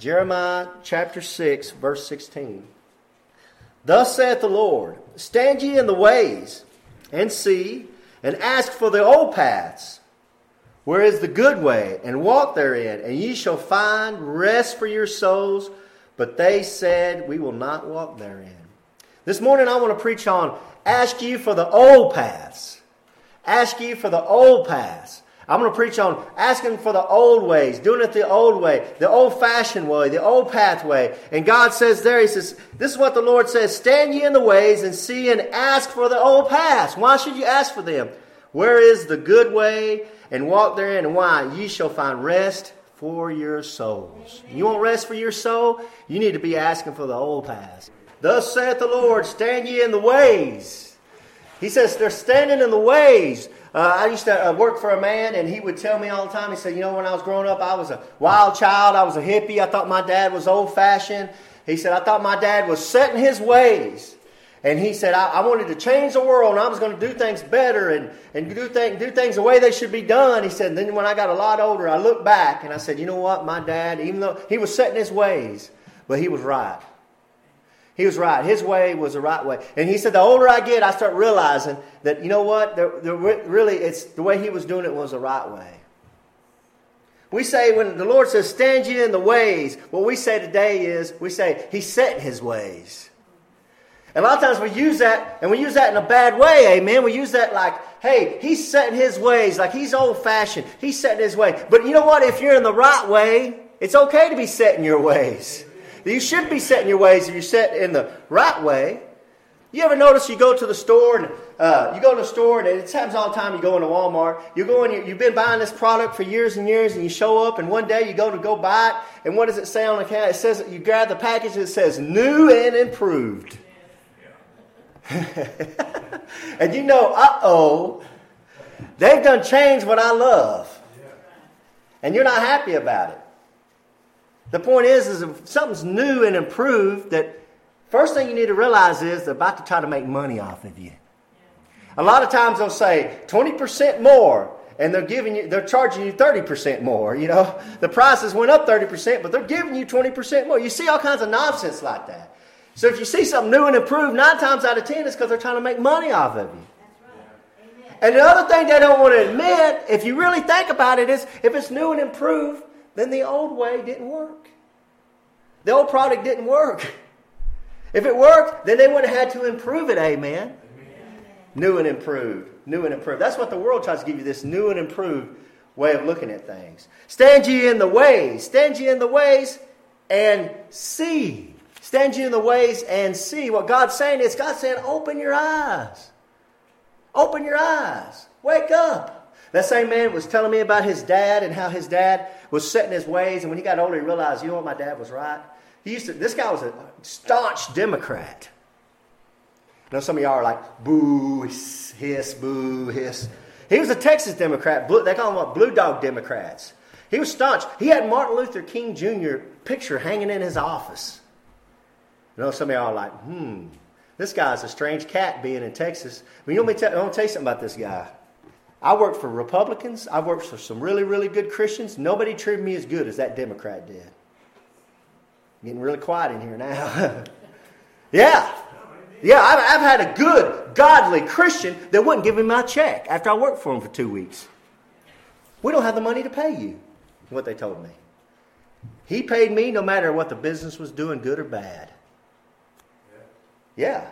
Jeremiah chapter 6, verse 16. Thus saith the Lord Stand ye in the ways, and see, and ask for the old paths, where is the good way, and walk therein, and ye shall find rest for your souls. But they said, We will not walk therein. This morning I want to preach on ask ye for the old paths. Ask ye for the old paths. I'm going to preach on asking for the old ways, doing it the old way, the old fashioned way, the old pathway. And God says there, He says, This is what the Lord says Stand ye in the ways and see and ask for the old paths. Why should you ask for them? Where is the good way? And walk therein. And why? Ye shall find rest for your souls. You want rest for your soul? You need to be asking for the old paths. Thus saith the Lord, Stand ye in the ways. He says they're standing in the ways. Uh, I used to uh, work for a man, and he would tell me all the time. He said, "You know, when I was growing up, I was a wild child. I was a hippie. I thought my dad was old-fashioned." He said, "I thought my dad was set in his ways." And he said, I, I, wanted to change the world and I was going to do things better and, and do, thing, do things the way they should be done. He said, then when I got a lot older, I looked back and I said, you know what? My dad, even though he was set in his ways, but he was right. He was right. His way was the right way. And he said, the older I get, I start realizing that, you know what? Really, it's the way he was doing it was the right way. We say when the Lord says, stand you in the ways, what we say today is, we say, He set His ways. And a lot of times we use that, and we use that in a bad way, amen. We use that like, hey, He's setting His ways, like He's old fashioned. He's setting His way. But you know what? If you're in the right way, it's okay to be setting your ways. You should be setting your ways if you set in the right way. You ever notice you go to the store and uh, you go to the store and it happens all the time. You go into Walmart. You go and you've been buying this product for years and years, and you show up and one day you go to go buy it, and what does it say on the can? It says you grab the package and it says new and improved. and you know, uh oh, they've done changed what I love, and you're not happy about it. The point is, is if something's new and improved, that first thing you need to realize is they're about to try to make money off of you. A lot of times they'll say 20% more, and they're giving you, they're charging you 30% more. You know, the prices went up 30%, but they're giving you 20% more. You see all kinds of nonsense like that. So if you see something new and improved, nine times out of ten, it's because they're trying to make money off of you. And the other thing they don't want to admit, if you really think about it, is if it's new and improved, then the old way didn't work. The old product didn't work. If it worked, then they would have had to improve it, amen. amen. New and improved. New and improved. That's what the world tries to give you this new and improved way of looking at things. Stand ye in the ways. Stand ye in the ways and see. Stand ye in the ways and see. What God's saying is, God's saying, open your eyes. Open your eyes. Wake up. That same man was telling me about his dad and how his dad was set in his ways. And when he got older, he realized, you know what, my dad was right. He used to, this guy was a staunch Democrat. I know some of y'all are like, boo, hiss, boo, hiss. He was a Texas Democrat. They call them blue dog Democrats. He was staunch. He had Martin Luther King Jr. picture hanging in his office. I know some of y'all are like, hmm, this guy's a strange cat being in Texas. But you know, me tell, I want to tell you something about this guy. I worked for Republicans. I worked for some really, really good Christians. Nobody treated me as good as that Democrat did. Getting really quiet in here now. yeah. Yeah, I've, I've, had a good, godly Christian that wouldn't give me my check after I worked for him for two weeks. We don't have the money to pay you, what they told me. He paid me no matter what the business was doing, good or bad. Yeah.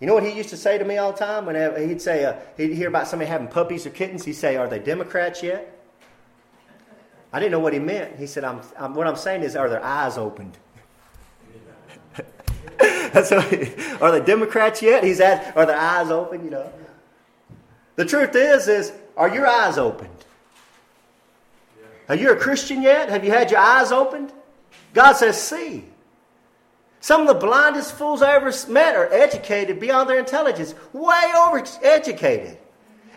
You know what he used to say to me all the time? Whenever he'd say, uh, he'd hear about somebody having puppies or kittens, he'd say, Are they Democrats yet? I didn't know what he meant. He said, I'm, I'm What I'm saying is, are their eyes opened? That's what he, are they Democrats yet? He's asked, Are their eyes open? You know. The truth is, is are your eyes opened? Are you a Christian yet? Have you had your eyes opened? God says, See. Some of the blindest fools I ever met are educated beyond their intelligence, way over educated.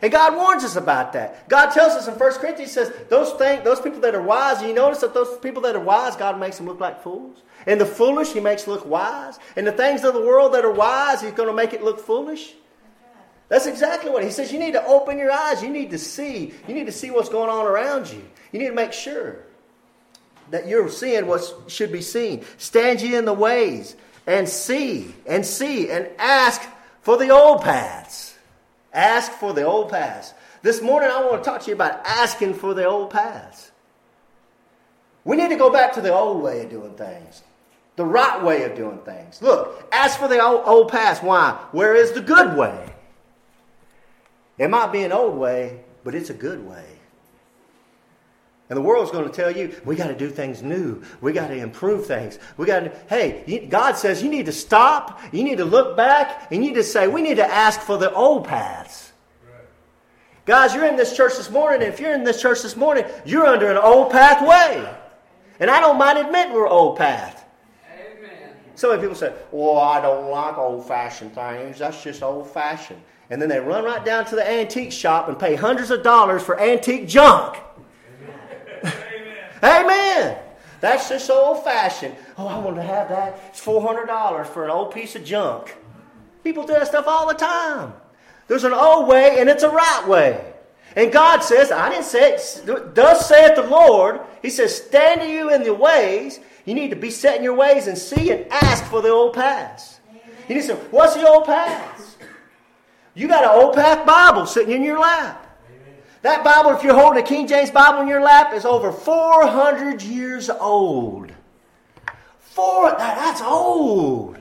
And God warns us about that. God tells us in 1 Corinthians, says, those, things, those people that are wise, you notice that those people that are wise, God makes them look like fools. And the foolish, He makes look wise. And the things of the world that are wise, He's going to make it look foolish. That's exactly what He says. You need to open your eyes. You need to see. You need to see what's going on around you. You need to make sure. That you're seeing what should be seen. Stand ye in the ways and see and see and ask for the old paths. Ask for the old paths. This morning I want to talk to you about asking for the old paths. We need to go back to the old way of doing things, the right way of doing things. Look, ask for the old, old paths. Why? Where is the good way? It might be an old way, but it's a good way. And the world's going to tell you, we got to do things new. We got to improve things. We got to, hey, God says you need to stop. You need to look back. And you need to say, we need to ask for the old paths. Right. Guys, you're in this church this morning. And if you're in this church this morning, you're under an old pathway. And I don't mind admitting we're old path. Amen. So many people say, well, I don't like old fashioned things. That's just old fashioned. And then they run right down to the antique shop and pay hundreds of dollars for antique junk. Amen. That's just old fashioned. Oh, I want to have that. It's $400 for an old piece of junk. People do that stuff all the time. There's an old way and it's a right way. And God says, I didn't say it, thus saith the Lord. He says, stand to you in the ways. You need to be set in your ways and see and ask for the old paths. You need to say, what's the old paths? You got an old path Bible sitting in your lap. That Bible, if you're holding a King James Bible in your lap, is over 400 years old. Four, that's old.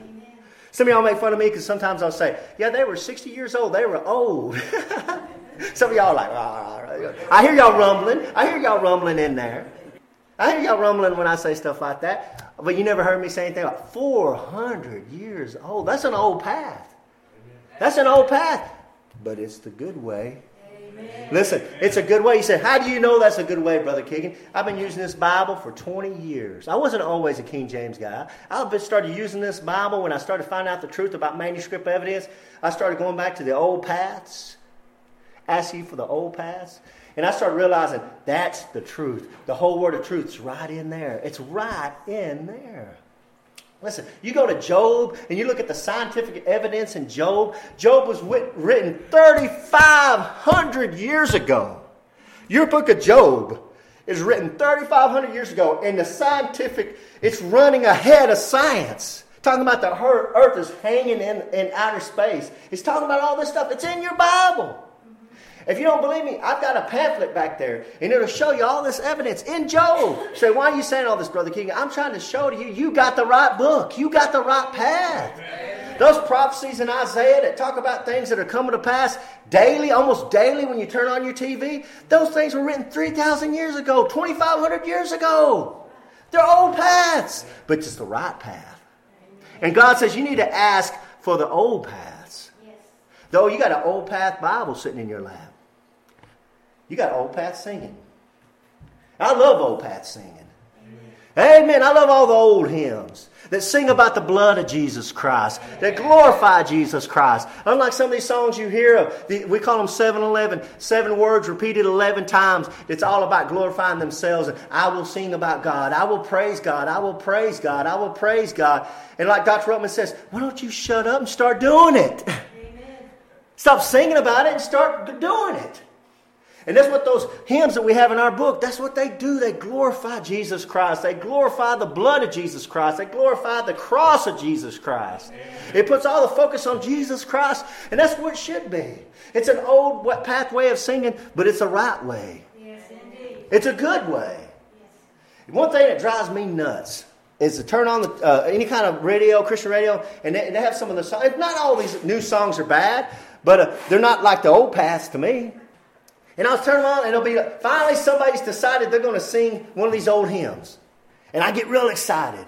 Some of y'all make fun of me because sometimes I'll say, yeah, they were 60 years old. They were old. Some of y'all are like, rah. I hear y'all rumbling. I hear y'all rumbling in there. I hear y'all rumbling when I say stuff like that. But you never heard me say anything about 400 years old. That's an old path. That's an old path. But it's the good way Listen, it's a good way. He said, How do you know that's a good way, Brother Keegan? I've been using this Bible for 20 years. I wasn't always a King James guy. I started using this Bible when I started finding out the truth about manuscript evidence. I started going back to the old paths, asking for the old paths. And I started realizing that's the truth. The whole word of truth is right in there. It's right in there. Listen, you go to Job and you look at the scientific evidence in Job. Job was written 3,500 years ago. Your book of Job is written 3,500 years ago, and the scientific, it's running ahead of science. Talking about the earth is hanging in, in outer space. It's talking about all this stuff. It's in your Bible. If you don't believe me, I've got a pamphlet back there, and it'll show you all this evidence in Job. Say, why are you saying all this, Brother Keegan? I'm trying to show to you, you got the right book. You got the right path. Those prophecies in Isaiah that talk about things that are coming to pass daily, almost daily when you turn on your TV, those things were written 3,000 years ago, 2,500 years ago. They're old paths, but it's the right path. And God says you need to ask for the old paths. Though you got an old path Bible sitting in your lap. You got old Pat singing. I love old Pat singing. Amen. Amen. I love all the old hymns that sing about the blood of Jesus Christ, that glorify Jesus Christ. Unlike some of these songs you hear of, the, we call them 7 11, seven words repeated 11 times. It's all about glorifying themselves. And I will sing about God. I will praise God. I will praise God. I will praise God. And like Dr. Ruckman says, why don't you shut up and start doing it? Amen. Stop singing about it and start doing it. And that's what those hymns that we have in our book, that's what they do. They glorify Jesus Christ. They glorify the blood of Jesus Christ. They glorify the cross of Jesus Christ. It puts all the focus on Jesus Christ, and that's what it should be. It's an old pathway of singing, but it's a right way. Yes, indeed. It's a good way. Yes. One thing that drives me nuts is to turn on the, uh, any kind of radio, Christian radio, and they, they, have some of the songs. Not all these new songs are bad, but uh, they're not like the old paths to me. And I'll turn on, and it'll be like, finally somebody's decided they're going to sing one of these old hymns. And I get real excited.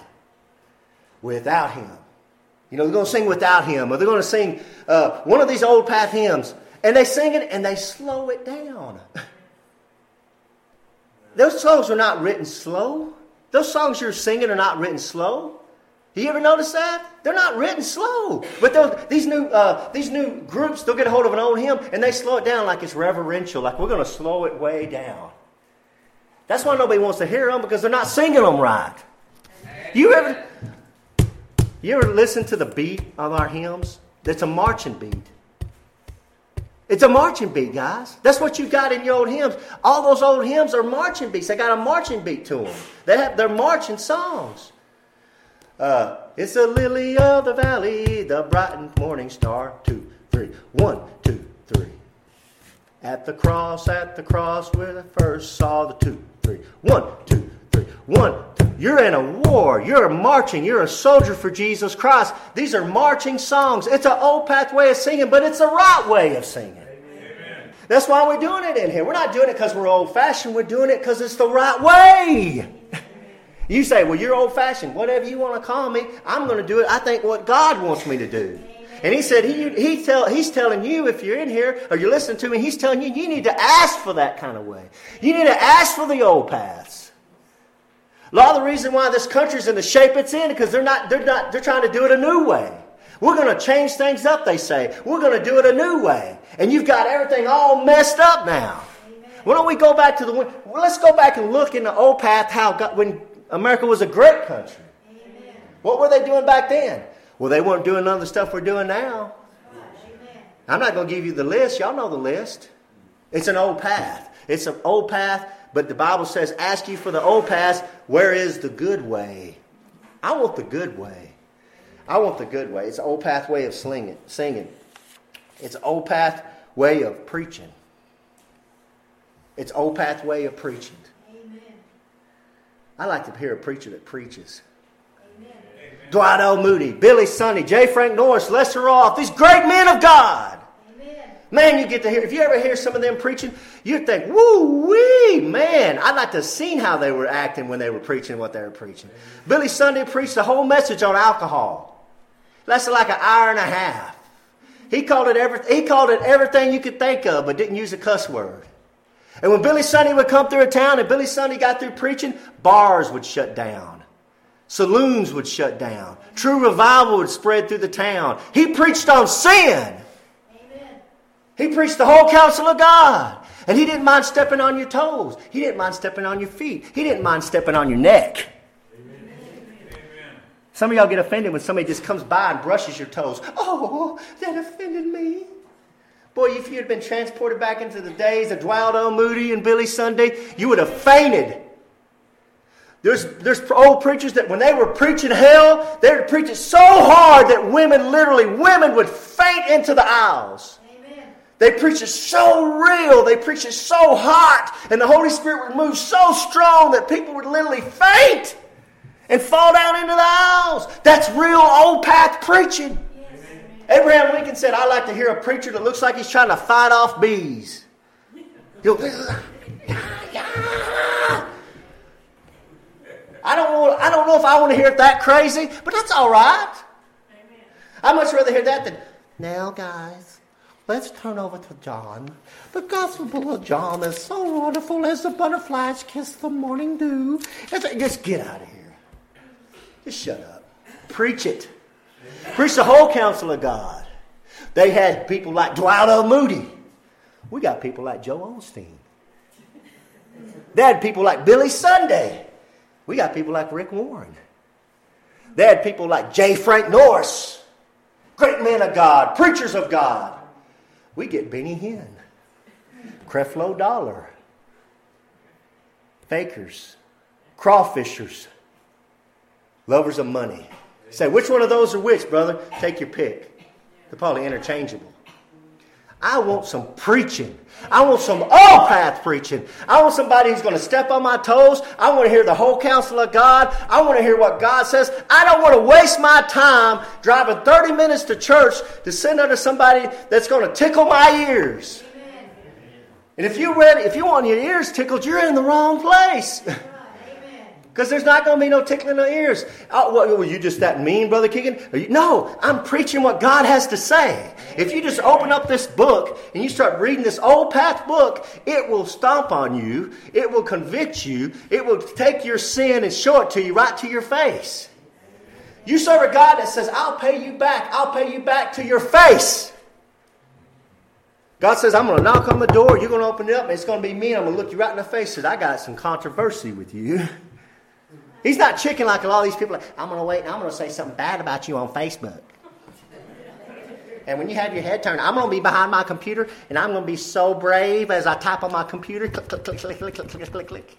Without him. You know, they're going to sing without him, or they're going to sing uh, one of these old path hymns. And they sing it and they slow it down. Those songs are not written slow. Those songs you're singing are not written slow. You ever notice that? They're not written slow. But these new, uh, these new groups, they'll get a hold of an old hymn and they slow it down like it's reverential, like we're going to slow it way down. That's why nobody wants to hear them because they're not singing them right. You ever, you ever listen to the beat of our hymns? That's a marching beat. It's a marching beat, guys. That's what you got in your old hymns. All those old hymns are marching beats. They got a marching beat to them. They have they're marching songs. Uh, it's a lily of the valley, the bright morning star. Two, three, one, two, three. At the cross, at the cross, where I first saw the two, three, one, two, three, one. Two. You're in a war. You're marching. You're a soldier for Jesus Christ. These are marching songs. It's an old path way of singing, but it's the right way of singing. Amen. That's why we're doing it in here. We're not doing it because we're old fashioned. We're doing it because it's the right way. You say, well, you're old fashioned. Whatever you want to call me, I'm going to do it. I think what God wants me to do. And he said, he, he tell, he's telling you, if you're in here or you're listening to me, he's telling you, you need to ask for that kind of way. You need to ask for the old paths. A lot of the reason why this country's in the shape it's in because they're not, they're not, they're trying to do it a new way. We're going to change things up, they say. We're going to do it a new way. And you've got everything all messed up now. Why don't we go back to the, well, let's go back and look in the old path how God, when America was a great country. Amen. What were they doing back then? Well, they weren't doing none of the stuff we're doing now. Amen. I'm not going to give you the list. Y'all know the list. It's an old path. It's an old path, but the Bible says, ask you for the old path. Where is the good way? I want the good way. I want the good way. It's an old path way of slinging, singing. It's an old path way of preaching. It's old path way of preaching. I like to hear a preacher that preaches. Amen. Dwight L. Moody, Billy Sunday, J. Frank Norris, Lester Roloff, these great men of God. Amen. Man, you get to hear, if you ever hear some of them preaching, you think, woo wee, man, I'd like to have seen how they were acting when they were preaching what they were preaching. Amen. Billy Sunday preached the whole message on alcohol. Lasted like an hour and a half. He called it every, he called it everything you could think of, but didn't use a cuss word. And when Billy Sunday would come through a town and Billy Sunday got through preaching, bars would shut down. Saloons would shut down. True revival would spread through the town. He preached on sin. Amen. He preached the whole counsel of God. And he didn't mind stepping on your toes. He didn't mind stepping on your feet. He didn't mind stepping on your neck. Amen. Some of y'all get offended when somebody just comes by and brushes your toes. Oh, that offended me. Boy, if you had been transported back into the days of Dwight L. Moody and Billy Sunday, you would have fainted. There's, there's old preachers that when they were preaching hell, they would preach it so hard that women, literally, women would faint into the aisles. Amen. They preach it so real, they preach it so hot, and the Holy Spirit would move so strong that people would literally faint and fall down into the aisles. That's real old path preaching. Abraham Lincoln said, I like to hear a preacher that looks like he's trying to fight off bees. I don't, know, I don't know if I want to hear it that crazy, but that's all right. Amen. I'd much rather hear that than, now, guys, let's turn over to John. The Gospel of John is so wonderful as the butterflies kiss the morning dew. Just get out of here. Just shut up. Preach it. Preach the whole counsel of God. They had people like Dwight L. Moody. We got people like Joel Osteen. They had people like Billy Sunday. We got people like Rick Warren. They had people like J. Frank Norris. Great men of God, preachers of God. We get Benny Hinn, Creflo Dollar, fakers, crawfishers, lovers of money. Say, which one of those are which, brother? Take your pick. They're probably interchangeable. I want some preaching. I want some all path preaching. I want somebody who's going to step on my toes. I want to hear the whole counsel of God. I want to hear what God says. I don't want to waste my time driving 30 minutes to church to send under somebody that's going to tickle my ears. And if you're ready, if you want your ears tickled, you're in the wrong place. Because there's not going to be no tickling of ears. Oh, well, were you just that mean, Brother Keegan? You, no, I'm preaching what God has to say. If you just open up this book and you start reading this old path book, it will stomp on you. It will convict you. It will take your sin and show it to you right to your face. You serve a God that says, I'll pay you back. I'll pay you back to your face. God says, I'm going to knock on the door. You're going to open it up, and it's going to be me. I'm going to look you right in the face. And says, I got some controversy with you. He's not chicken like a lot of these people. I'm going to wait and I'm going to say something bad about you on Facebook. And when you have your head turned, I'm going to be behind my computer and I'm going to be so brave as I type on my computer. Click, click, click, click, click, click, click, click, click.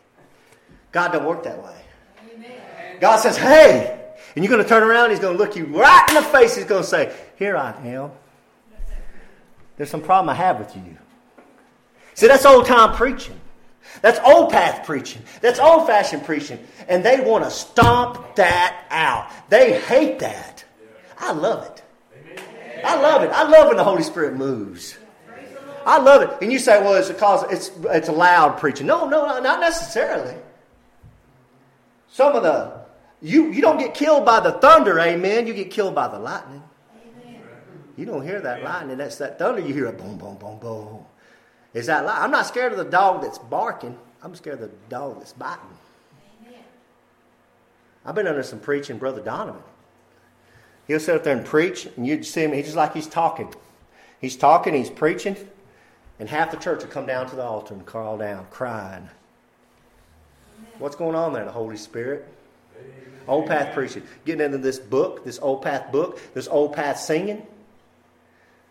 God don't work that way. God says, hey. And you're going to turn around, He's going to look you right in the face. He's going to say, Here I am. There's some problem I have with you. See, that's old time preaching. That's old path preaching. That's old fashioned preaching. And they want to stomp that out. They hate that. I love it. I love it. I love when the Holy Spirit moves. I love it. And you say, well, it's a because it's, it's loud preaching. No, no, not necessarily. Some of the, you, you don't get killed by the thunder, amen. You get killed by the lightning. You don't hear that lightning. That's that thunder. You hear it boom, boom, boom, boom. Is that light? I'm not scared of the dog that's barking. I'm scared of the dog that's biting. Amen. I've been under some preaching, Brother Donovan. He'll sit up there and preach, and you'd see him, he's just like he's talking. He's talking, he's preaching, and half the church will come down to the altar and crawl down, crying. What's going on there, the Holy Spirit? Old path preaching. Getting into this book, this old path book, this old path singing.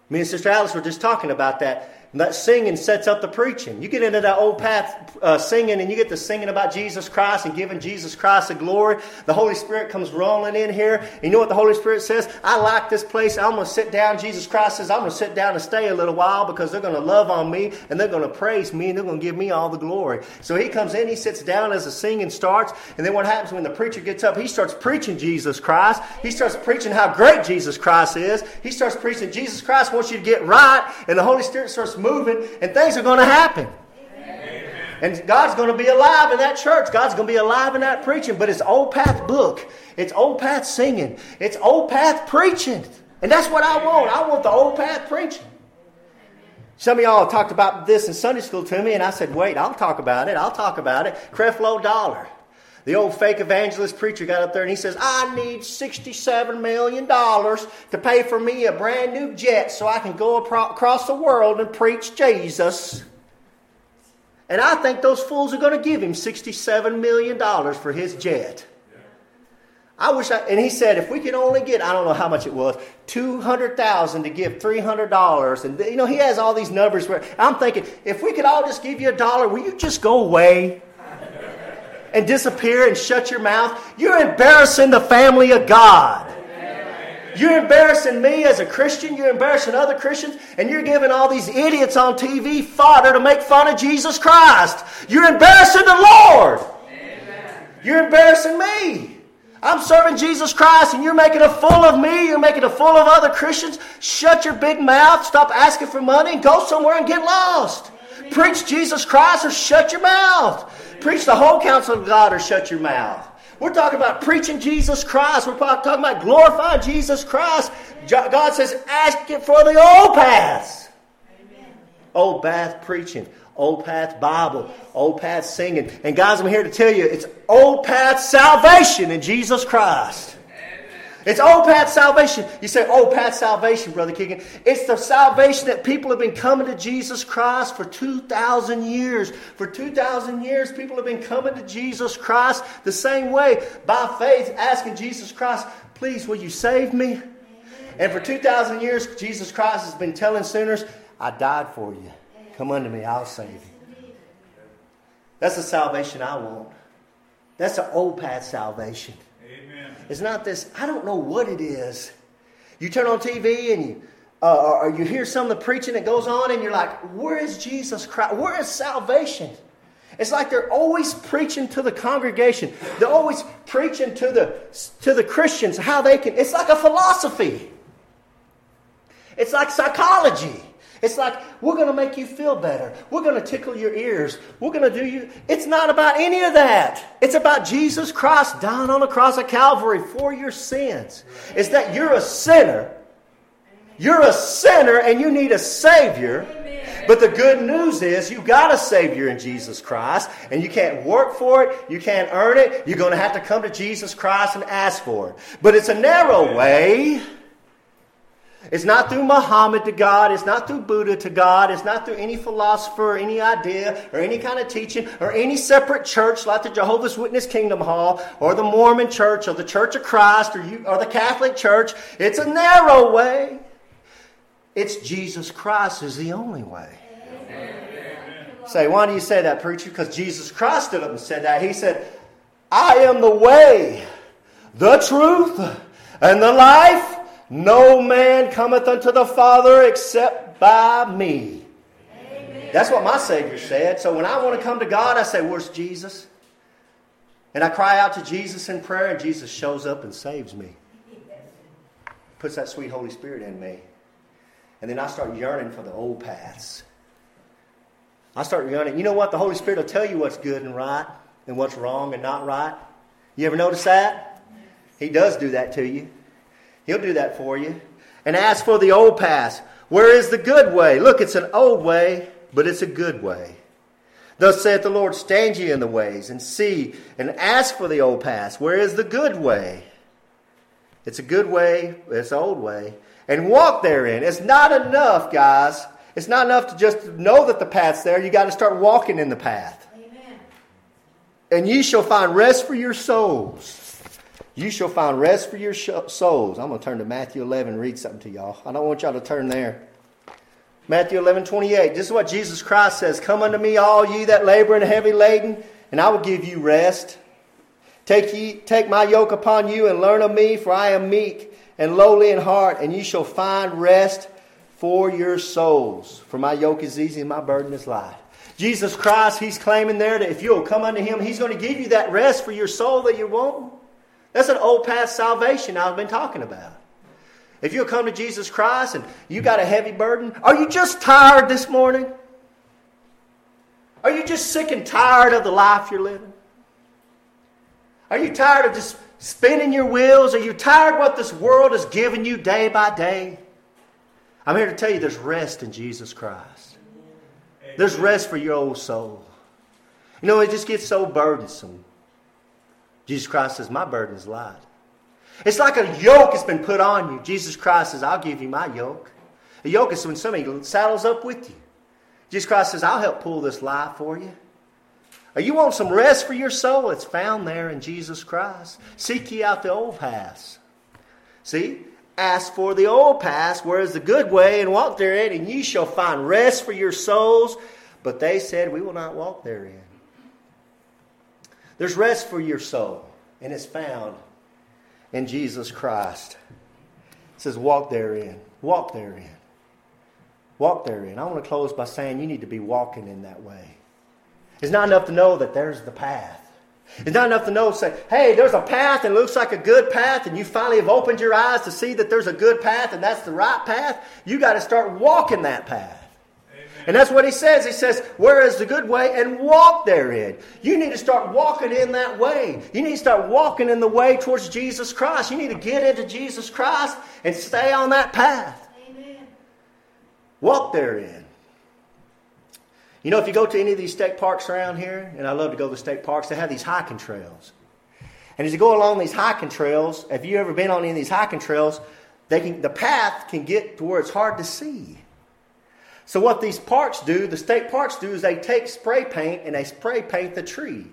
Me and Sister Alice were just talking about that that singing sets up the preaching. You get into that old path uh, singing, and you get to singing about Jesus Christ and giving Jesus Christ the glory. The Holy Spirit comes rolling in here. You know what the Holy Spirit says? I like this place. I'm going to sit down. Jesus Christ says, I'm going to sit down and stay a little while because they're going to love on me and they're going to praise me and they're going to give me all the glory. So he comes in, he sits down as the singing starts. And then what happens when the preacher gets up? He starts preaching Jesus Christ. He starts preaching how great Jesus Christ is. He starts preaching Jesus Christ wants you to get right. And the Holy Spirit starts moving, and things are going to happen. Amen. And God's going to be alive in that church. God's going to be alive in that preaching. But it's old path book. It's old path singing. It's old path preaching. And that's what I want. I want the old path preaching. Some of y'all talked about this in Sunday school to me, and I said, wait, I'll talk about it. I'll talk about it. Creflo Dollar. The old fake evangelist preacher got up there and he says, I need $67 million to pay for me a brand new jet so I can go across the world and preach Jesus. And I think those fools are going to give him $67 million for his jet. I wish I, and he said, if we could only get, I don't know how much it was, 200,000 to give $300. And, you know, he has all these numbers where I'm thinking, if we could all just give you a dollar, will you just go away? And disappear and shut your mouth, you're embarrassing the family of God. You're embarrassing me as a Christian. You're embarrassing other Christians. And you're giving all these idiots on TV fodder to make fun of Jesus Christ. You're embarrassing the Lord. You're embarrassing me. I'm serving Jesus Christ and you're making a fool of me. You're making a fool of other Christians. Shut your big mouth. Stop asking for money and go somewhere and get lost. Preach Jesus Christ or shut your mouth. Preach the whole counsel of God or shut your mouth. We're talking about preaching Jesus Christ. We're talking about glorifying Jesus Christ. God says, ask it for the old paths. Amen. Old path preaching, old path Bible, old path singing. And guys, I'm here to tell you, it's old path salvation in Jesus Christ. It's old path salvation. You say, old path salvation, Brother Keegan. It's the salvation that people have been coming to Jesus Christ for 2,000 years. For 2,000 years, people have been coming to Jesus Christ the same way, by faith, asking Jesus Christ, please, will you save me? And for 2,000 years, Jesus Christ has been telling sinners, I died for you. Come unto me, I'll save you. That's the salvation I want. That's the old path salvation. It's not this, I don't know what it is. You turn on TV and you, uh, or you hear some of the preaching that goes on and you're like, where is Jesus Christ? Where is salvation? It's like they're always preaching to the congregation. They're always preaching to the, to the Christians how they can. It's like a philosophy. It's like psychology. It's like, we're going to make you feel better. We're going to tickle your ears. We're going to do you. It's not about any of that. It's about Jesus Christ dying on the cross of Calvary for your sins. It's that you're a sinner. You're a sinner and you need a Savior. But the good news is you got a Savior in Jesus Christ, and you can't work for it, you can't earn it. You're going to have to come to Jesus Christ and ask for it. But it's a narrow way. It's not through Muhammad to God. It's not through Buddha to God. It's not through any philosopher or any idea or any kind of teaching or any separate church like the Jehovah's Witness Kingdom Hall or the Mormon Church or the Church of Christ or, you, or the Catholic Church. It's a narrow way. It's Jesus Christ is the only way. Say, why do you say that, preacher? Because Jesus Christ stood up and said that. He said, I am the way, the truth, and the life. No man cometh unto the Father except by me. Amen. That's what my Savior said. So when I want to come to God, I say, Where's Jesus? And I cry out to Jesus in prayer, and Jesus shows up and saves me. Puts that sweet Holy Spirit in me. And then I start yearning for the old paths. I start yearning. You know what? The Holy Spirit will tell you what's good and right and what's wrong and not right. You ever notice that? He does do that to you. He'll do that for you. And ask for the old path. Where is the good way? Look, it's an old way, but it's a good way. Thus saith the Lord, stand ye in the ways and see and ask for the old path. Where is the good way? It's a good way, it's an old way. And walk therein. It's not enough, guys. It's not enough to just know that the path's there. You got to start walking in the path. Amen. And ye shall find rest for your souls. You shall find rest for your souls. I'm going to turn to Matthew 11 and read something to y'all. I don't want y'all to turn there. Matthew 11, 28. This is what Jesus Christ says Come unto me, all ye that labor and heavy laden, and I will give you rest. Take, ye, take my yoke upon you and learn of me, for I am meek and lowly in heart, and ye shall find rest for your souls. For my yoke is easy and my burden is light. Jesus Christ, He's claiming there that if you'll come unto Him, He's going to give you that rest for your soul that you want. That's an old past salvation I've been talking about. If you'll come to Jesus Christ and you got a heavy burden, are you just tired this morning? Are you just sick and tired of the life you're living? Are you tired of just spinning your wheels? Are you tired of what this world is giving you day by day? I'm here to tell you there's rest in Jesus Christ. There's rest for your old soul. You know, it just gets so burdensome. Jesus Christ says, My burden is light. It's like a yoke has been put on you. Jesus Christ says, I'll give you my yoke. A yoke is when somebody saddles up with you. Jesus Christ says, I'll help pull this life for you. Or you want some rest for your soul? It's found there in Jesus Christ. Seek ye out the old paths. See? Ask for the old paths, where is the good way, and walk therein, and ye shall find rest for your souls. But they said, We will not walk therein. There's rest for your soul, and it's found in Jesus Christ. It says, walk therein. Walk therein. Walk therein. I want to close by saying you need to be walking in that way. It's not enough to know that there's the path. It's not enough to know, say, hey, there's a path and it looks like a good path, and you finally have opened your eyes to see that there's a good path and that's the right path. You got to start walking that path. And that's what he says. He says, Where is the good way? And walk therein. You need to start walking in that way. You need to start walking in the way towards Jesus Christ. You need to get into Jesus Christ and stay on that path. Amen. Walk therein. You know, if you go to any of these state parks around here, and I love to go to the state parks, they have these hiking trails. And as you go along these hiking trails, have you ever been on any of these hiking trails? They can, the path can get to where it's hard to see. So what these parks do, the state parks do, is they take spray paint and they spray paint the tree.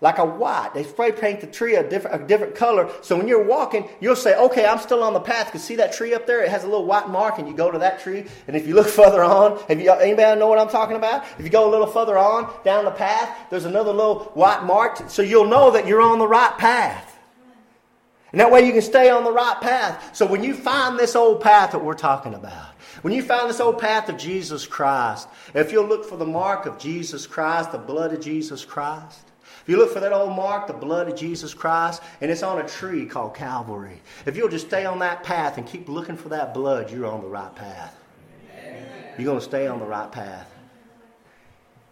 Like a white. They spray paint the tree a different, a different color. So when you're walking, you'll say, okay, I'm still on the path. Because see that tree up there? It has a little white mark and you go to that tree. And if you look further on, you, anybody know what I'm talking about? If you go a little further on down the path, there's another little white mark. So you'll know that you're on the right path. And that way you can stay on the right path. So when you find this old path that we're talking about, when you find this old path of Jesus Christ, if you'll look for the mark of Jesus Christ, the blood of Jesus Christ, if you look for that old mark, the blood of Jesus Christ, and it's on a tree called Calvary, if you'll just stay on that path and keep looking for that blood, you're on the right path. Amen. You're going to stay on the right path.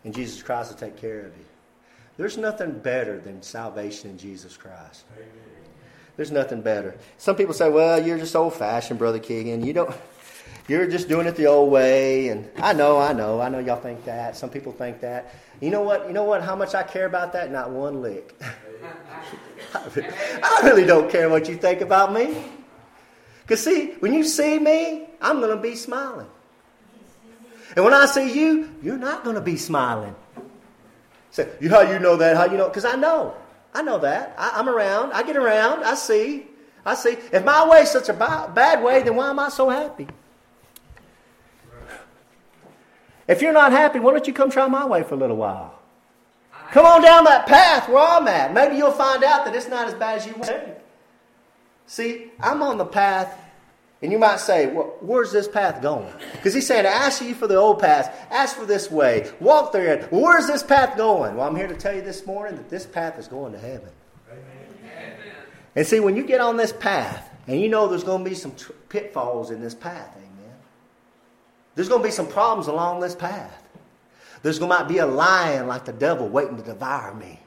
And Jesus Christ will take care of you. There's nothing better than salvation in Jesus Christ. Amen. There's nothing better. Some people say, well, you're just old fashioned, Brother Keegan. You don't. You're just doing it the old way. And I know, I know, I know y'all think that. Some people think that. You know what? You know what? How much I care about that? Not one lick. I really don't care what you think about me. Because, see, when you see me, I'm going to be smiling. And when I see you, you're not going to be smiling. Say, so, how you know that? How you know? Because I know. I know that. I, am around. I get around. I see. I see. If my way is such a bad way, then why am I so happy? If you're not happy, why don't you come try my way for a little while? Come on down that path where I'm at. Maybe you'll find out that it's not as bad as you think. See, I'm on the path, and you might say, well, where's this path going? Because he's saying, ask you for the old path. Ask for this way. Walk there. Well, where's this path going? Well, I'm here to tell you this morning that this path is going to heaven. Amen. And see, when you get on this path, and you know there's going to be some pitfalls in this path. There's going to be some problems along this path. There's going to be a lion like the devil waiting to devour me.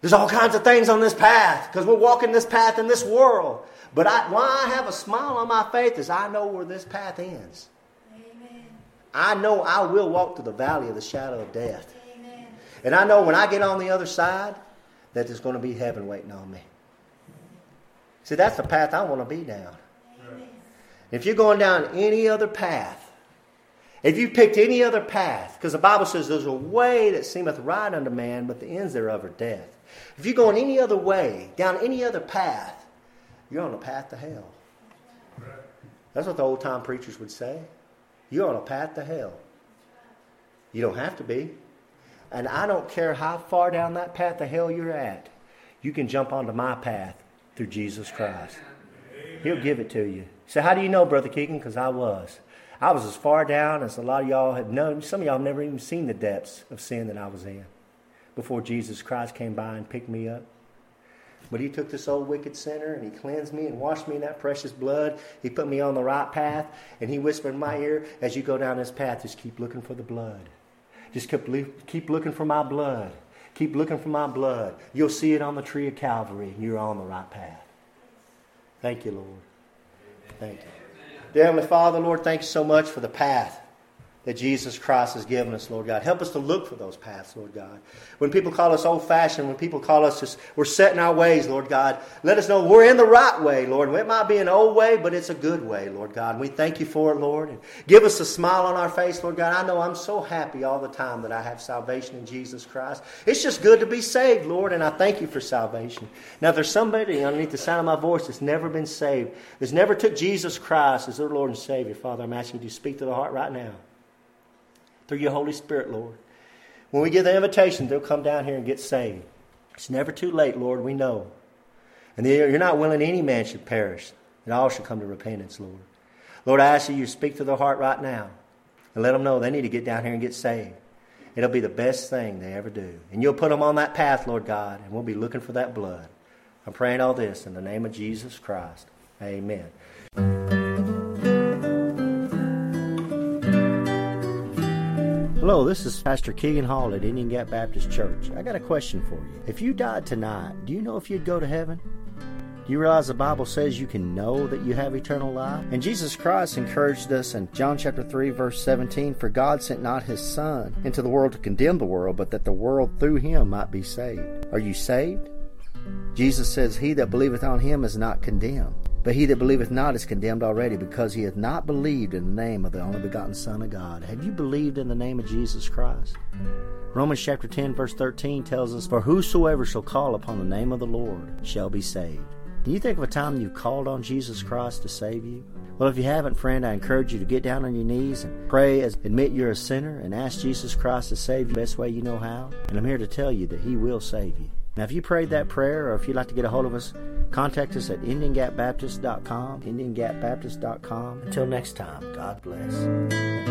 There's all kinds of things on this path because we're walking this path in this world. But I, why I have a smile on my face is I know where this path ends. Amen. I know I will walk through the valley of the shadow of death. Amen. And I know when I get on the other side that there's going to be heaven waiting on me. See, that's the path I want to be down. If you're going down any other path, if you picked any other path, because the Bible says there's a way that seemeth right unto man, but the ends thereof are death. If you're going any other way, down any other path, you're on a path to hell. That's what the old time preachers would say. You're on a path to hell. You don't have to be. And I don't care how far down that path to hell you're at, you can jump onto my path through Jesus Christ. He'll give it to you. So, how do you know, Brother Keegan? Because I was. I was as far down as a lot of y'all have known. Some of y'all have never even seen the depths of sin that I was in before Jesus Christ came by and picked me up. But he took this old wicked sinner and he cleansed me and washed me in that precious blood. He put me on the right path and he whispered in my ear, as you go down this path, just keep looking for the blood. Just keep, keep looking for my blood. Keep looking for my blood. You'll see it on the tree of Calvary and you're on the right path. Thank you, Lord. Thank you. Dear Heavenly Father, Lord, thank you so much for the path that Jesus Christ has given us, Lord God. Help us to look for those paths, Lord God. When people call us old fashioned, when people call us just, we're set in our ways, Lord God, let us know we're in the right way, Lord. It might be an old way, but it's a good way, Lord God. And we thank you for it, Lord. And give us a smile on our face, Lord God. I know I'm so happy all the time that I have salvation in Jesus Christ. It's just good to be saved, Lord, and I thank you for salvation. Now, there's somebody underneath the sound of my voice that's never been saved, that's never took Jesus Christ as their Lord and Savior, Father, I'm asking you to speak to the heart right now through your Holy Spirit, Lord. When we give the invitation, they'll come down here and get saved. It's never too late, Lord, we know. And you're not willing any man should perish, and all should come to repentance, Lord. Lord, I ask you to speak to their heart right now and let them know they need to get down here and get saved. It'll be the best thing they ever do. And you'll put them on that path, Lord God, and we'll be looking for that blood. I'm praying all this in the name of Jesus Christ. Amen. Hello, this is Pastor Keegan Hall at Indian Gap Baptist Church. I got a question for you. If you died tonight, do you know if you'd go to heaven? Do you realize the Bible says you can know that you have eternal life? And Jesus Christ encouraged us in John chapter 3 verse 17, for God sent not his son into the world to condemn the world, but that the world through him might be saved. Are you saved? Jesus says, He that believeth on him is not condemned. But he that believeth not is condemned already, because he hath not believed in the name of the only begotten Son of God. Have you believed in the name of Jesus Christ? Romans chapter 10, verse 13 tells us, For whosoever shall call upon the name of the Lord shall be saved. Can you think of a time you've called on Jesus Christ to save you? Well, if you haven't, friend, I encourage you to get down on your knees and pray as admit you're a sinner and ask Jesus Christ to save you the best way you know how. And I'm here to tell you that He will save you. Now, if you prayed that prayer or if you'd like to get a hold of us, contact us at IndianGapBaptist.com, IndianGapBaptist.com. Until next time, God bless.